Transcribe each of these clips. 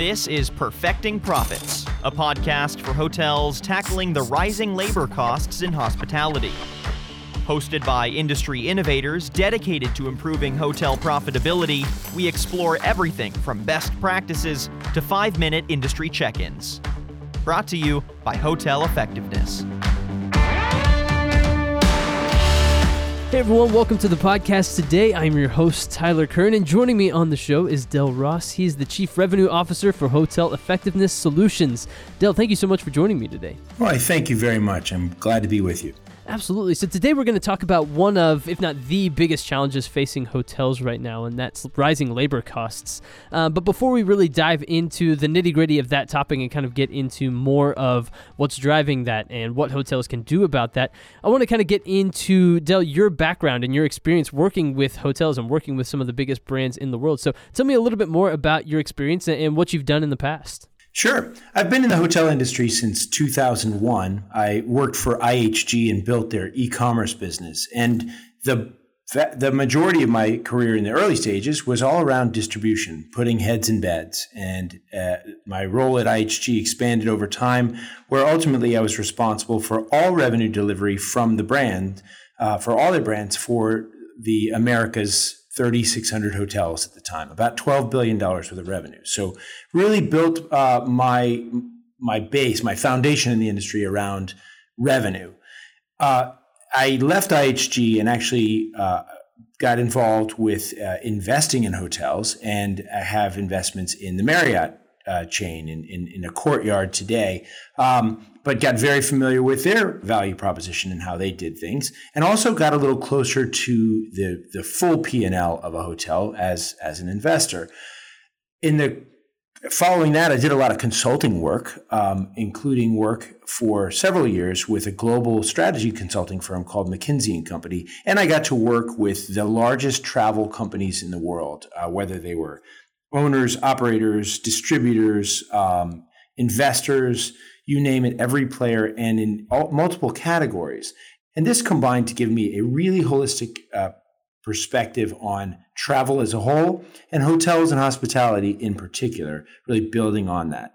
This is Perfecting Profits, a podcast for hotels tackling the rising labor costs in hospitality. Hosted by industry innovators dedicated to improving hotel profitability, we explore everything from best practices to five minute industry check ins. Brought to you by Hotel Effectiveness. Hey everyone, welcome to the podcast today. I'm your host, Tyler Kern, and joining me on the show is Del Ross. He's the Chief Revenue Officer for Hotel Effectiveness Solutions. Del, thank you so much for joining me today. I thank you very much. I'm glad to be with you. Absolutely. So today we're going to talk about one of, if not the biggest challenges facing hotels right now, and that's rising labor costs. Uh, but before we really dive into the nitty gritty of that topic and kind of get into more of what's driving that and what hotels can do about that, I want to kind of get into Del your background and your experience working with hotels and working with some of the biggest brands in the world. So tell me a little bit more about your experience and what you've done in the past. Sure. I've been in the hotel industry since 2001. I worked for IHG and built their e-commerce business. And the the majority of my career in the early stages was all around distribution, putting heads in beds. And uh, my role at IHG expanded over time, where ultimately I was responsible for all revenue delivery from the brand, uh, for all their brands for the Americas 3,600 hotels at the time, about $12 billion worth of revenue. So really built uh, my, my base, my foundation in the industry around revenue. Uh, I left IHG and actually uh, got involved with uh, investing in hotels and I have investments in the Marriott uh, chain in, in, in, a courtyard today, um, but got very familiar with their value proposition and how they did things, and also got a little closer to the, the full P&L of a hotel as, as an investor. In the following that, I did a lot of consulting work, um, including work for several years with a global strategy consulting firm called McKinsey and Company, and I got to work with the largest travel companies in the world, uh, whether they were owners, operators, distributors, um, investors, you name it, every player, and in all, multiple categories. And this combined to give me a really holistic uh, perspective on travel as a whole and hotels and hospitality in particular, really building on that.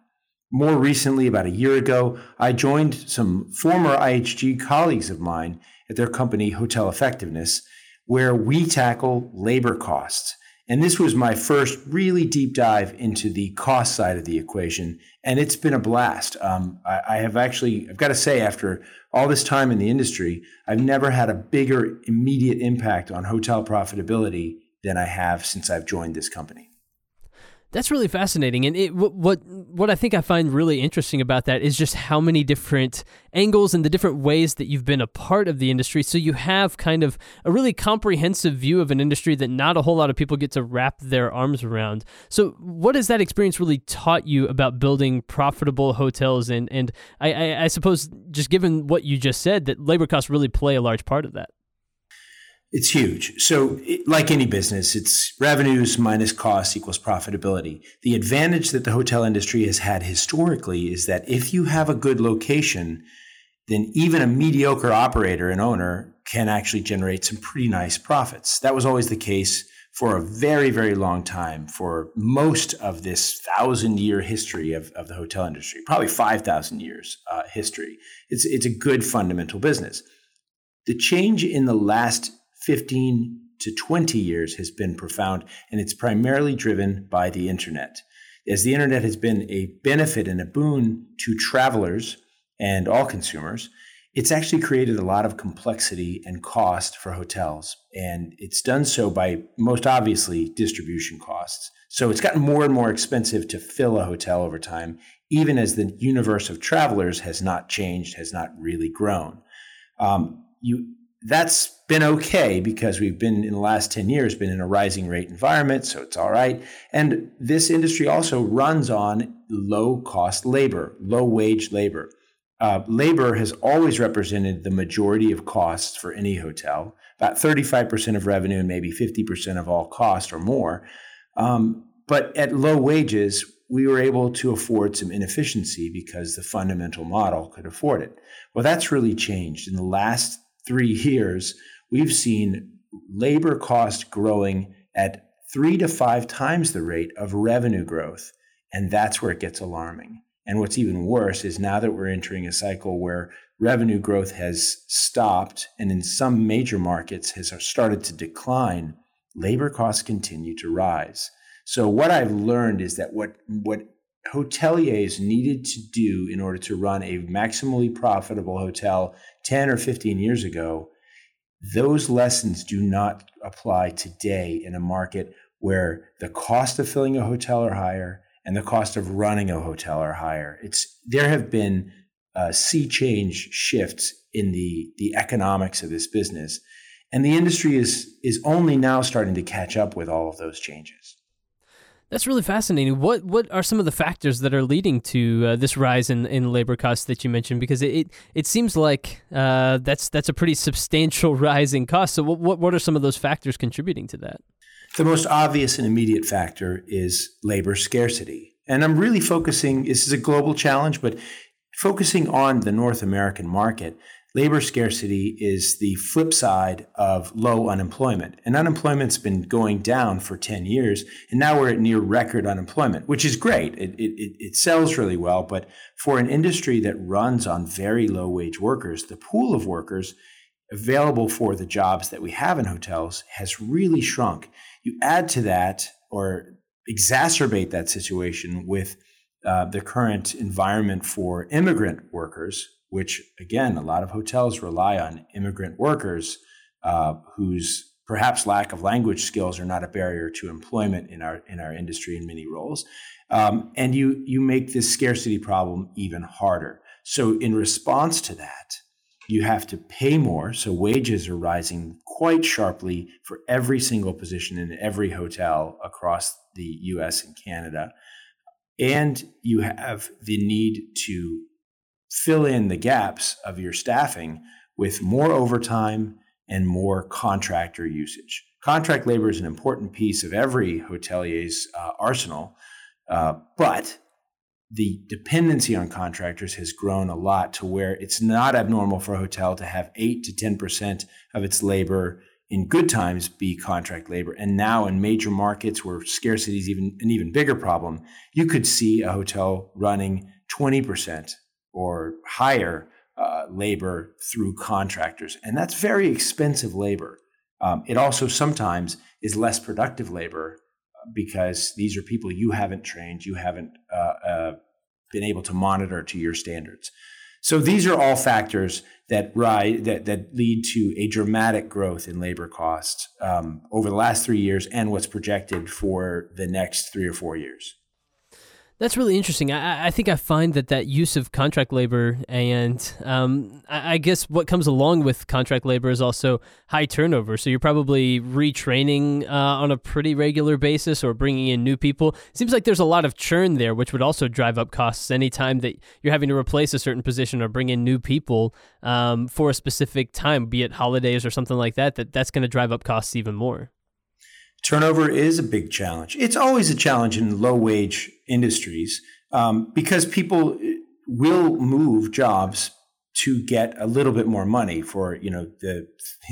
More recently, about a year ago, I joined some former IHG colleagues of mine at their company, Hotel Effectiveness, where we tackle labor costs and this was my first really deep dive into the cost side of the equation. And it's been a blast. Um, I, I, have actually, I've got to say, after all this time in the industry, I've never had a bigger immediate impact on hotel profitability than I have since I've joined this company. That's really fascinating, and it, what what I think I find really interesting about that is just how many different angles and the different ways that you've been a part of the industry. So you have kind of a really comprehensive view of an industry that not a whole lot of people get to wrap their arms around. So what has that experience really taught you about building profitable hotels? And and I, I, I suppose just given what you just said, that labor costs really play a large part of that. It's huge. So, it, like any business, it's revenues minus costs equals profitability. The advantage that the hotel industry has had historically is that if you have a good location, then even a mediocre operator and owner can actually generate some pretty nice profits. That was always the case for a very, very long time for most of this thousand year history of, of the hotel industry, probably 5,000 years uh, history. It's, it's a good fundamental business. The change in the last 15 to 20 years has been profound, and it's primarily driven by the internet. As the internet has been a benefit and a boon to travelers and all consumers, it's actually created a lot of complexity and cost for hotels. And it's done so by most obviously distribution costs. So it's gotten more and more expensive to fill a hotel over time, even as the universe of travelers has not changed, has not really grown. Um, you that's been okay because we've been in the last 10 years been in a rising rate environment so it's all right. And this industry also runs on low cost labor low wage labor. Uh, labor has always represented the majority of costs for any hotel about 35% of revenue and maybe 50% of all cost or more. Um, but at low wages we were able to afford some inefficiency because the fundamental model could afford it. Well that's really changed. In the last three years, we've seen labor cost growing at three to five times the rate of revenue growth. And that's where it gets alarming. And what's even worse is now that we're entering a cycle where revenue growth has stopped and in some major markets has started to decline, labor costs continue to rise. So what I've learned is that what what hoteliers needed to do in order to run a maximally profitable hotel 10 or 15 years ago, those lessons do not apply today in a market where the cost of filling a hotel are higher and the cost of running a hotel are higher. It's there have been uh, sea change shifts in the the economics of this business, and the industry is is only now starting to catch up with all of those changes. That's really fascinating. What what are some of the factors that are leading to uh, this rise in, in labor costs that you mentioned? Because it it, it seems like uh, that's that's a pretty substantial rise in cost. So what, what what are some of those factors contributing to that? The most obvious and immediate factor is labor scarcity, and I'm really focusing. This is a global challenge, but focusing on the North American market labor scarcity is the flip side of low unemployment. And unemployment's been going down for 10 years, and now we're at near record unemployment, which is great. It, it, it sells really well. But for an industry that runs on very low wage workers, the pool of workers available for the jobs that we have in hotels has really shrunk. You add to that or exacerbate that situation with uh, the current environment for immigrant workers which again, a lot of hotels rely on immigrant workers uh, whose perhaps lack of language skills are not a barrier to employment in our in our industry in many roles. Um, and you you make this scarcity problem even harder. So in response to that, you have to pay more. So wages are rising quite sharply for every single position in every hotel across the U.S. and Canada. And you have the need to fill in the gaps of your staffing with more overtime and more contractor usage. Contract labor is an important piece of every hotelier's uh, arsenal, uh, but the dependency on contractors has grown a lot to where it's not abnormal for a hotel to have 8 to 10% of its labor in good times be contract labor. And now in major markets where scarcity is even an even bigger problem, you could see a hotel running 20% or hire uh, labor through contractors. And that's very expensive labor. Um, it also sometimes is less productive labor uh, because these are people you haven't trained, you haven't uh, uh, been able to monitor to your standards. So these are all factors that rise, that that lead to a dramatic growth in labor costs um, over the last three years and what's projected for the next three or four years. That's really interesting. I, I think I find that that use of contract labor and um, I, I, guess what comes along with contract labor is also high turnover. So you're probably retraining uh, on a pretty regular basis or bringing in new people. It seems like there's a lot of churn there, which would also drive up costs anytime that you're having to replace a certain position or bring in new people um, for a specific time, be it holidays or something like that. That that's going to drive up costs even more. Turnover is a big challenge. It's always a challenge in low wage industries um, because people will move jobs to get a little bit more money for you know the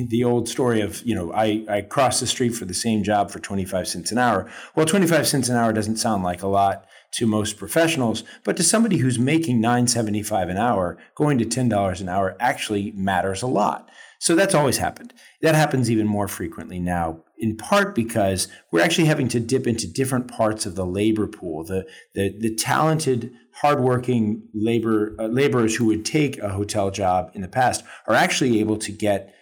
the old story of you know I I cross the street for the same job for 25 cents an hour. Well, 25 cents an hour doesn't sound like a lot to most professionals, but to somebody who's making 9.75 an hour, going to $10 an hour actually matters a lot. So that's always happened. That happens even more frequently now, in part because we're actually having to dip into different parts of the labor pool. The the, the talented, hardworking labor uh, laborers who would take a hotel job in the past are actually able to get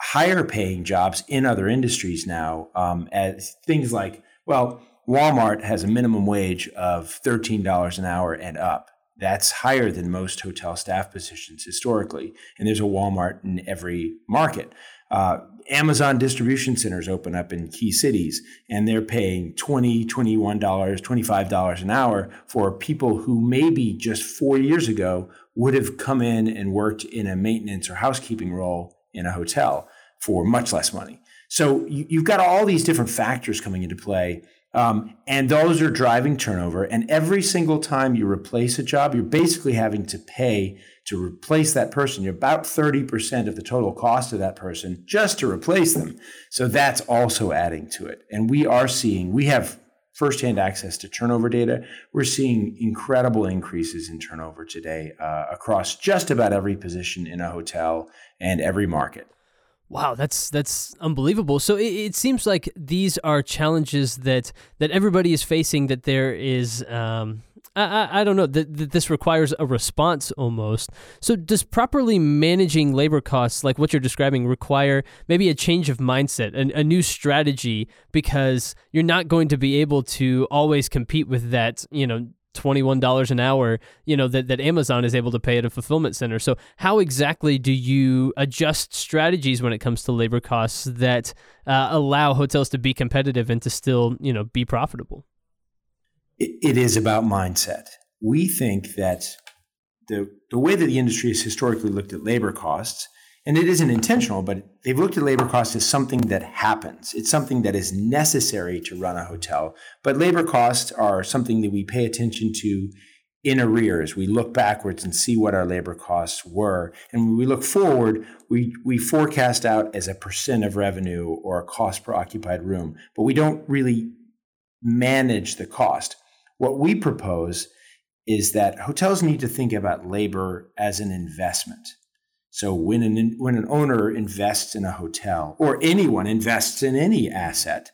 higher paying jobs in other industries now. Um, as things like well, Walmart has a minimum wage of thirteen dollars an hour and up that's higher than most hotel staff positions historically. And there's a Walmart in every market. Uh, Amazon distribution centers open up in key cities, and they're paying $20, $21, $25 an hour for people who maybe just four years ago would have come in and worked in a maintenance or housekeeping role in a hotel for much less money. So you, have got all these different factors coming into play um, and those are driving turnover. And every single time you replace a job, you're basically having to pay to replace that person. You're about 30% of the total cost of that person just to replace them. So that's also adding to it. And we are seeing, we have firsthand access to turnover data. We're seeing incredible increases in turnover today uh, across just about every position in a hotel and every market. Wow, that's that's unbelievable. So it, it, seems like these are challenges that that everybody is facing. That there is, um, I, I, I don't know, that, that this requires a response almost. So does properly managing labor costs, like what you're describing, require maybe a change of mindset, a, a new strategy, because you're not going to be able to always compete with that, you know, $21 an hour, you know, that, that Amazon is able to pay at a fulfillment center. So how exactly do you adjust strategies when it comes to labor costs that uh, allow hotels to be competitive and to still, you know, be profitable? it, it is about mindset. We think that the, the way that the industry has historically looked at labor costs and it isn't intentional, but they've looked at labor costs as something that happens. It's something that is necessary to run a hotel. But labor costs are something that we pay attention to in arrears. We look backwards and see what our labor costs were. And when we look forward, we, we forecast out as a percent of revenue or a cost per occupied room, but we don't really manage the cost. What we propose is that hotels need to think about labor as an investment. So when an when an owner invests in a hotel or anyone invests in any asset,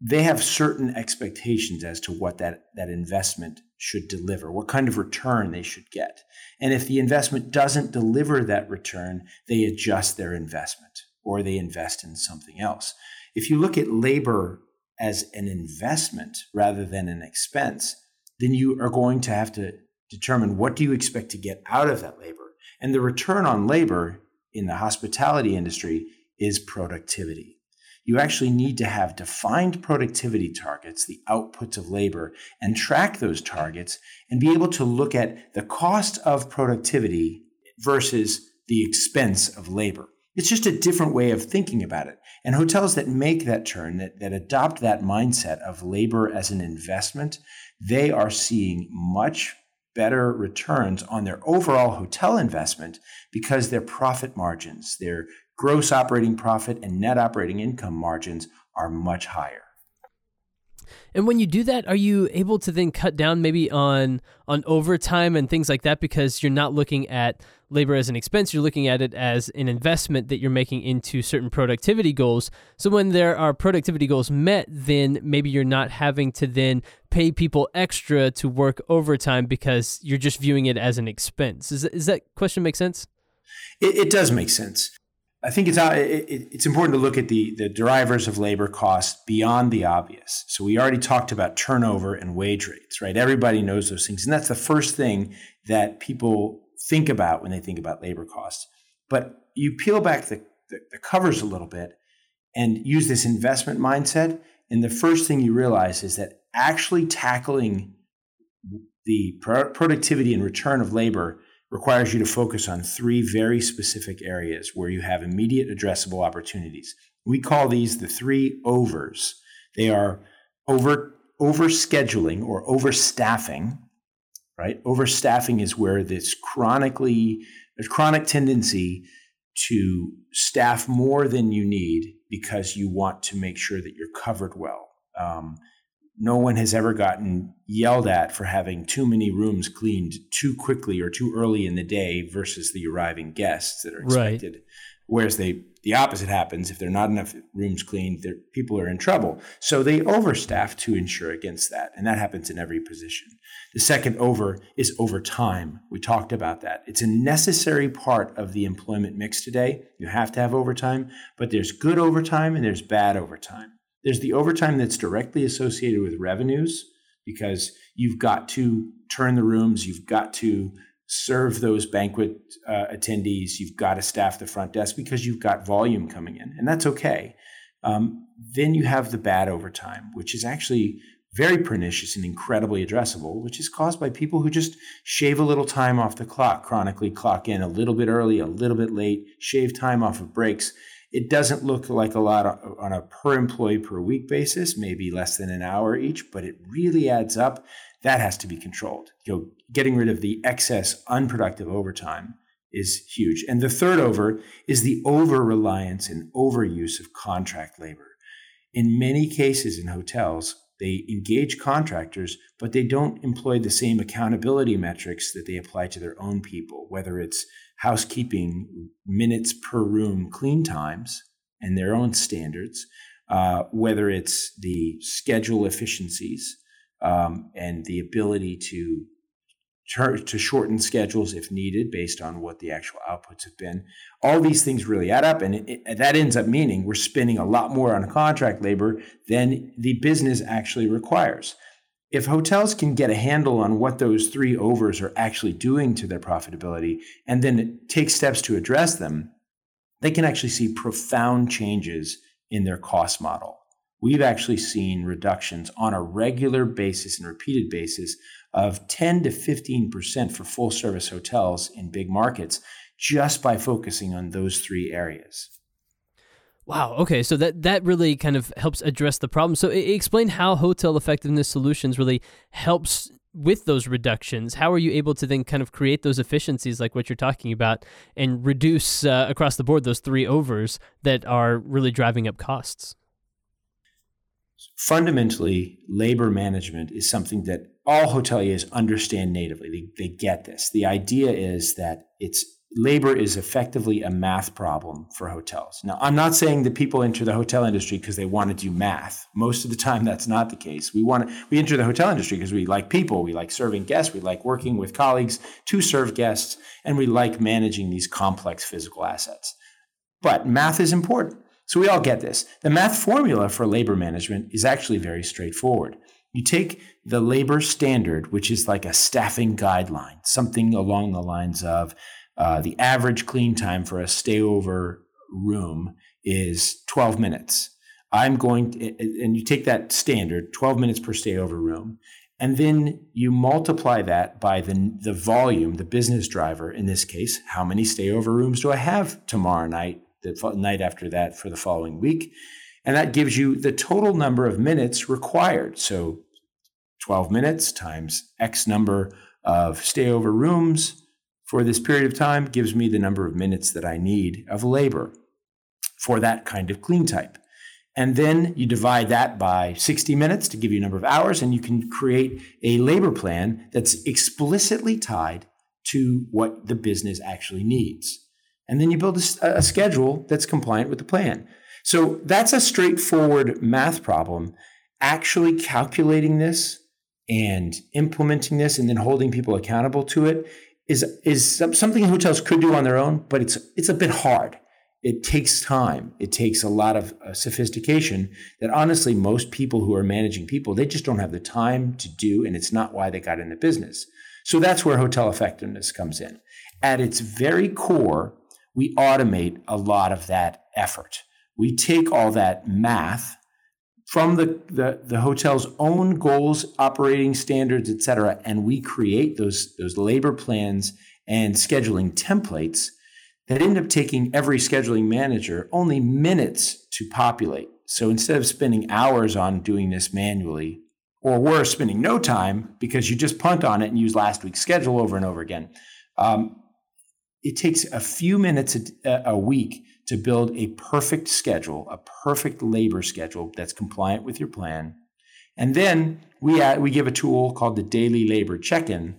they have certain expectations as to what that, that investment should deliver, what kind of return they should get. And if the investment doesn't deliver that return, they adjust their investment or they invest in something else. If you look at labor as an investment rather than an expense, then you are going to have to determine what do you expect to get out of that labor and the return on labor in the hospitality industry is productivity. You actually need to have defined productivity targets, the outputs of labor, and track those targets and be able to look at the cost of productivity versus the expense of labor. It's just a different way of thinking about it. And hotels that make that turn, that, that adopt that mindset of labor as an investment, they are seeing much better returns on their overall hotel investment because their profit margins, their gross operating profit and net operating income margins are much higher. And when you do that, are you able to then cut down maybe on on overtime and things like that because you're not looking at labor as an expense, you're looking at it as an investment that you're making into certain productivity goals. So when there are productivity goals met, then maybe you're not having to then pay people extra to work overtime because you're just viewing it as an expense. Is, is that question make sense? It, it does make sense. I think it's uh, it's important to look at the the drivers of labor costs beyond the obvious. So we already talked about turnover and wage rates, right? Everybody knows those things, and that's the first thing that people think about when they think about labor costs. But you peel back the, the, the covers a little bit and use this investment mindset, and the first thing you realize is that actually tackling the productivity and return of labor requires you to focus on three very specific areas where you have immediate addressable opportunities. We call these the three overs. They are over overscheduling or overstaffing, right? Overstaffing is where this chronically a chronic tendency to staff more than you need because you want to make sure that you're covered well. Um, no one has ever gotten yelled at for having too many rooms cleaned too quickly or too early in the day versus the arriving guests that are expected. Right. Whereas they the opposite happens if there are not enough rooms cleaned, people are in trouble. So they overstaff to ensure against that, and that happens in every position. The second over is overtime. We talked about that. It's a necessary part of the employment mix today. You have to have overtime, but there's good overtime and there's bad overtime. There's the overtime that's directly associated with revenues because you've got to turn the rooms, you've got to serve those banquet uh, attendees, you've got to staff the front desk because you've got volume coming in, and that's okay. Um, then you have the bad overtime, which is actually very pernicious and incredibly addressable, which is caused by people who just shave a little time off the clock, chronically clock in a little bit early, a little bit late, shave time off of breaks, it doesn't look like a lot on a per employee per week basis, maybe less than an hour each, but it really adds up. That has to be controlled. You know, getting rid of the excess unproductive overtime is huge. And the third over is the over reliance and overuse of contract labor. In many cases in hotels, they engage contractors, but they don't employ the same accountability metrics that they apply to their own people, whether it's housekeeping minutes per room clean times and their own standards, uh, whether it's the schedule efficiencies um, and the ability to to shorten schedules if needed based on what the actual outputs have been. All these things really add up, and it, it, that ends up meaning we're spending a lot more on contract labor than the business actually requires. If hotels can get a handle on what those three overs are actually doing to their profitability and then take steps to address them, they can actually see profound changes in their cost model. We've actually seen reductions on a regular basis and repeated basis of 10 to 15% for full service hotels in big markets just by focusing on those three areas. Wow. Okay. So that that really kind of helps address the problem. So explain how hotel effectiveness solutions really helps with those reductions. How are you able to then kind of create those efficiencies like what you're talking about and reduce uh, across the board those three overs that are really driving up costs? Fundamentally, labor management is something that all hoteliers understand natively. They, they get this. The idea is that it's labor is effectively a math problem for hotels. Now, I'm not saying that people enter the hotel industry because they want to do math. Most of the time, that's not the case. We want to, we enter the hotel industry because we like people, we like serving guests, we like working with colleagues to serve guests, and we like managing these complex physical assets. But math is important. So we all get this. The math formula for labor management is actually very straightforward. You take the labor standard, which is like a staffing guideline, something along the lines of uh, the average clean time for a stayover room is 12 minutes. I'm going to, and you take that standard, 12 minutes per stayover room, and then you multiply that by the, the volume, the business driver, in this case, how many stayover rooms do I have tomorrow night, the night after that for the following week? And that gives you the total number of minutes required. So 12 minutes times X number of stayover rooms for this period of time gives me the number of minutes that I need of labor for that kind of clean type. And then you divide that by 60 minutes to give you a number of hours, and you can create a labor plan that's explicitly tied to what the business actually needs. And then you build a, a schedule that's compliant with the plan. So that's a straightforward math problem. Actually calculating this and implementing this and then holding people accountable to it is is something hotels could do on their own, but it's it's a bit hard. It takes time. It takes a lot of uh, sophistication that honestly most people who are managing people they just don't have the time to do and it's not why they got into business. So that's where hotel effectiveness comes in. At its very core, we automate a lot of that effort we take all that math from the, the, the, hotel's own goals, operating standards, et cetera, and we create those, those labor plans and scheduling templates that end up taking every scheduling manager only minutes to populate. So instead of spending hours on doing this manually, or worse, spending no time because you just punt on it and use last week's schedule over and over again, um, it takes a few minutes a, a week to build a perfect schedule, a perfect labor schedule that's compliant with your plan. And then we, add, we give a tool called the Daily Labor Check In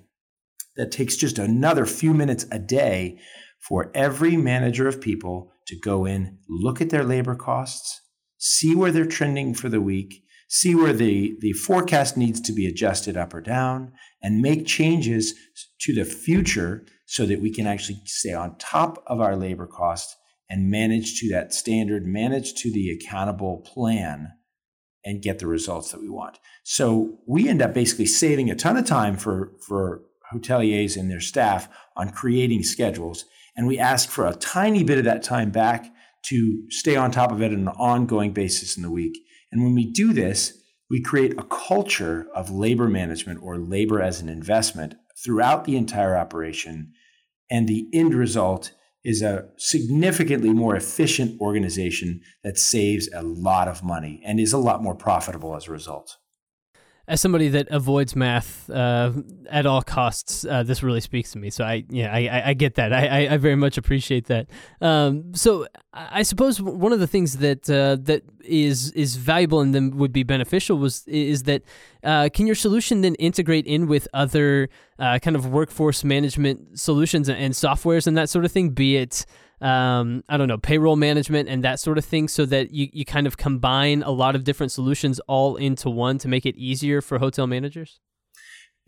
that takes just another few minutes a day for every manager of people to go in, look at their labor costs, see where they're trending for the week, see where the, the forecast needs to be adjusted up or down, and make changes to the future so that we can actually stay on top of our labor costs and manage to that standard, manage to the accountable plan and get the results that we want. So we end up basically saving a ton of time for, for hoteliers and their staff on creating schedules. And we ask for a tiny bit of that time back to stay on top of it on an ongoing basis in the week. And when we do this, we create a culture of labor management or labor as an investment throughout the entire operation. And the end result is a significantly more efficient organization that saves a lot of money and is a lot more profitable as a result. As somebody that avoids math uh, at all costs, uh, this really speaks to me. So I, yeah, I, I get that. I, I very much appreciate that. Um, so I suppose one of the things that uh, that is is valuable and then would be beneficial was is that uh, can your solution then integrate in with other uh, kind of workforce management solutions and, and softwares and that sort of thing, be it um, I don't know, payroll management and that sort of thing, so that you, you kind of combine a lot of different solutions all into one to make it easier for hotel managers?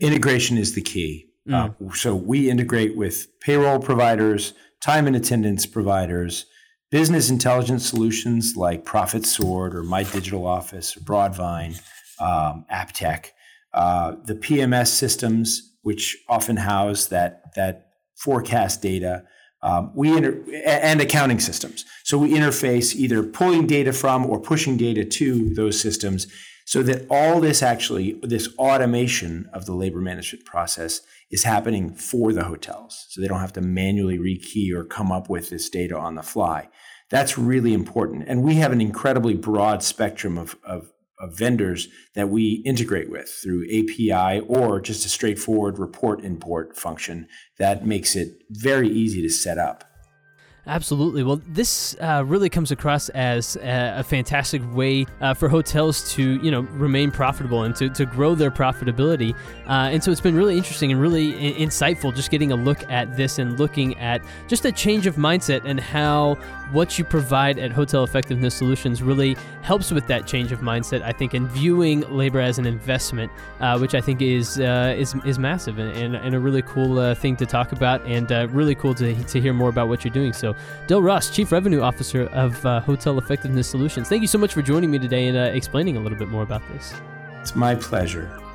Integration is the key. Mm. Uh, so we integrate with payroll providers, time and attendance providers, business intelligence solutions like ProfitSword or My Digital Office or Broadvine, um, AppTech, uh, the PMS systems, which often house that that forecast data um, we inter- and accounting systems. So we interface either pulling data from or pushing data to those systems so that all this actually, this automation of the labor management process is happening for the hotels. So they don't have to manually rekey or come up with this data on the fly. That's really important. And we have an incredibly broad spectrum of, of of vendors that we integrate with through API or just a straightforward report import function that makes it very easy to set up. Absolutely. Well, this uh, really comes across as a, a fantastic way uh, for hotels to, you know, remain profitable and to, to grow their profitability. Uh, and so it's been really interesting and really I- insightful just getting a look at this and looking at just a change of mindset and how what you provide at Hotel Effectiveness Solutions really helps with that change of mindset. I think, in viewing labor as an investment, uh, which I think is uh, is is massive and, and, and a really cool uh, thing to talk about, and really cool to, to hear more about what you're doing. So, Del Ross, Chief Revenue Officer of uh, Hotel Effectiveness Solutions, thank you so much for joining me today and uh, explaining a little bit more about this. It's my pleasure.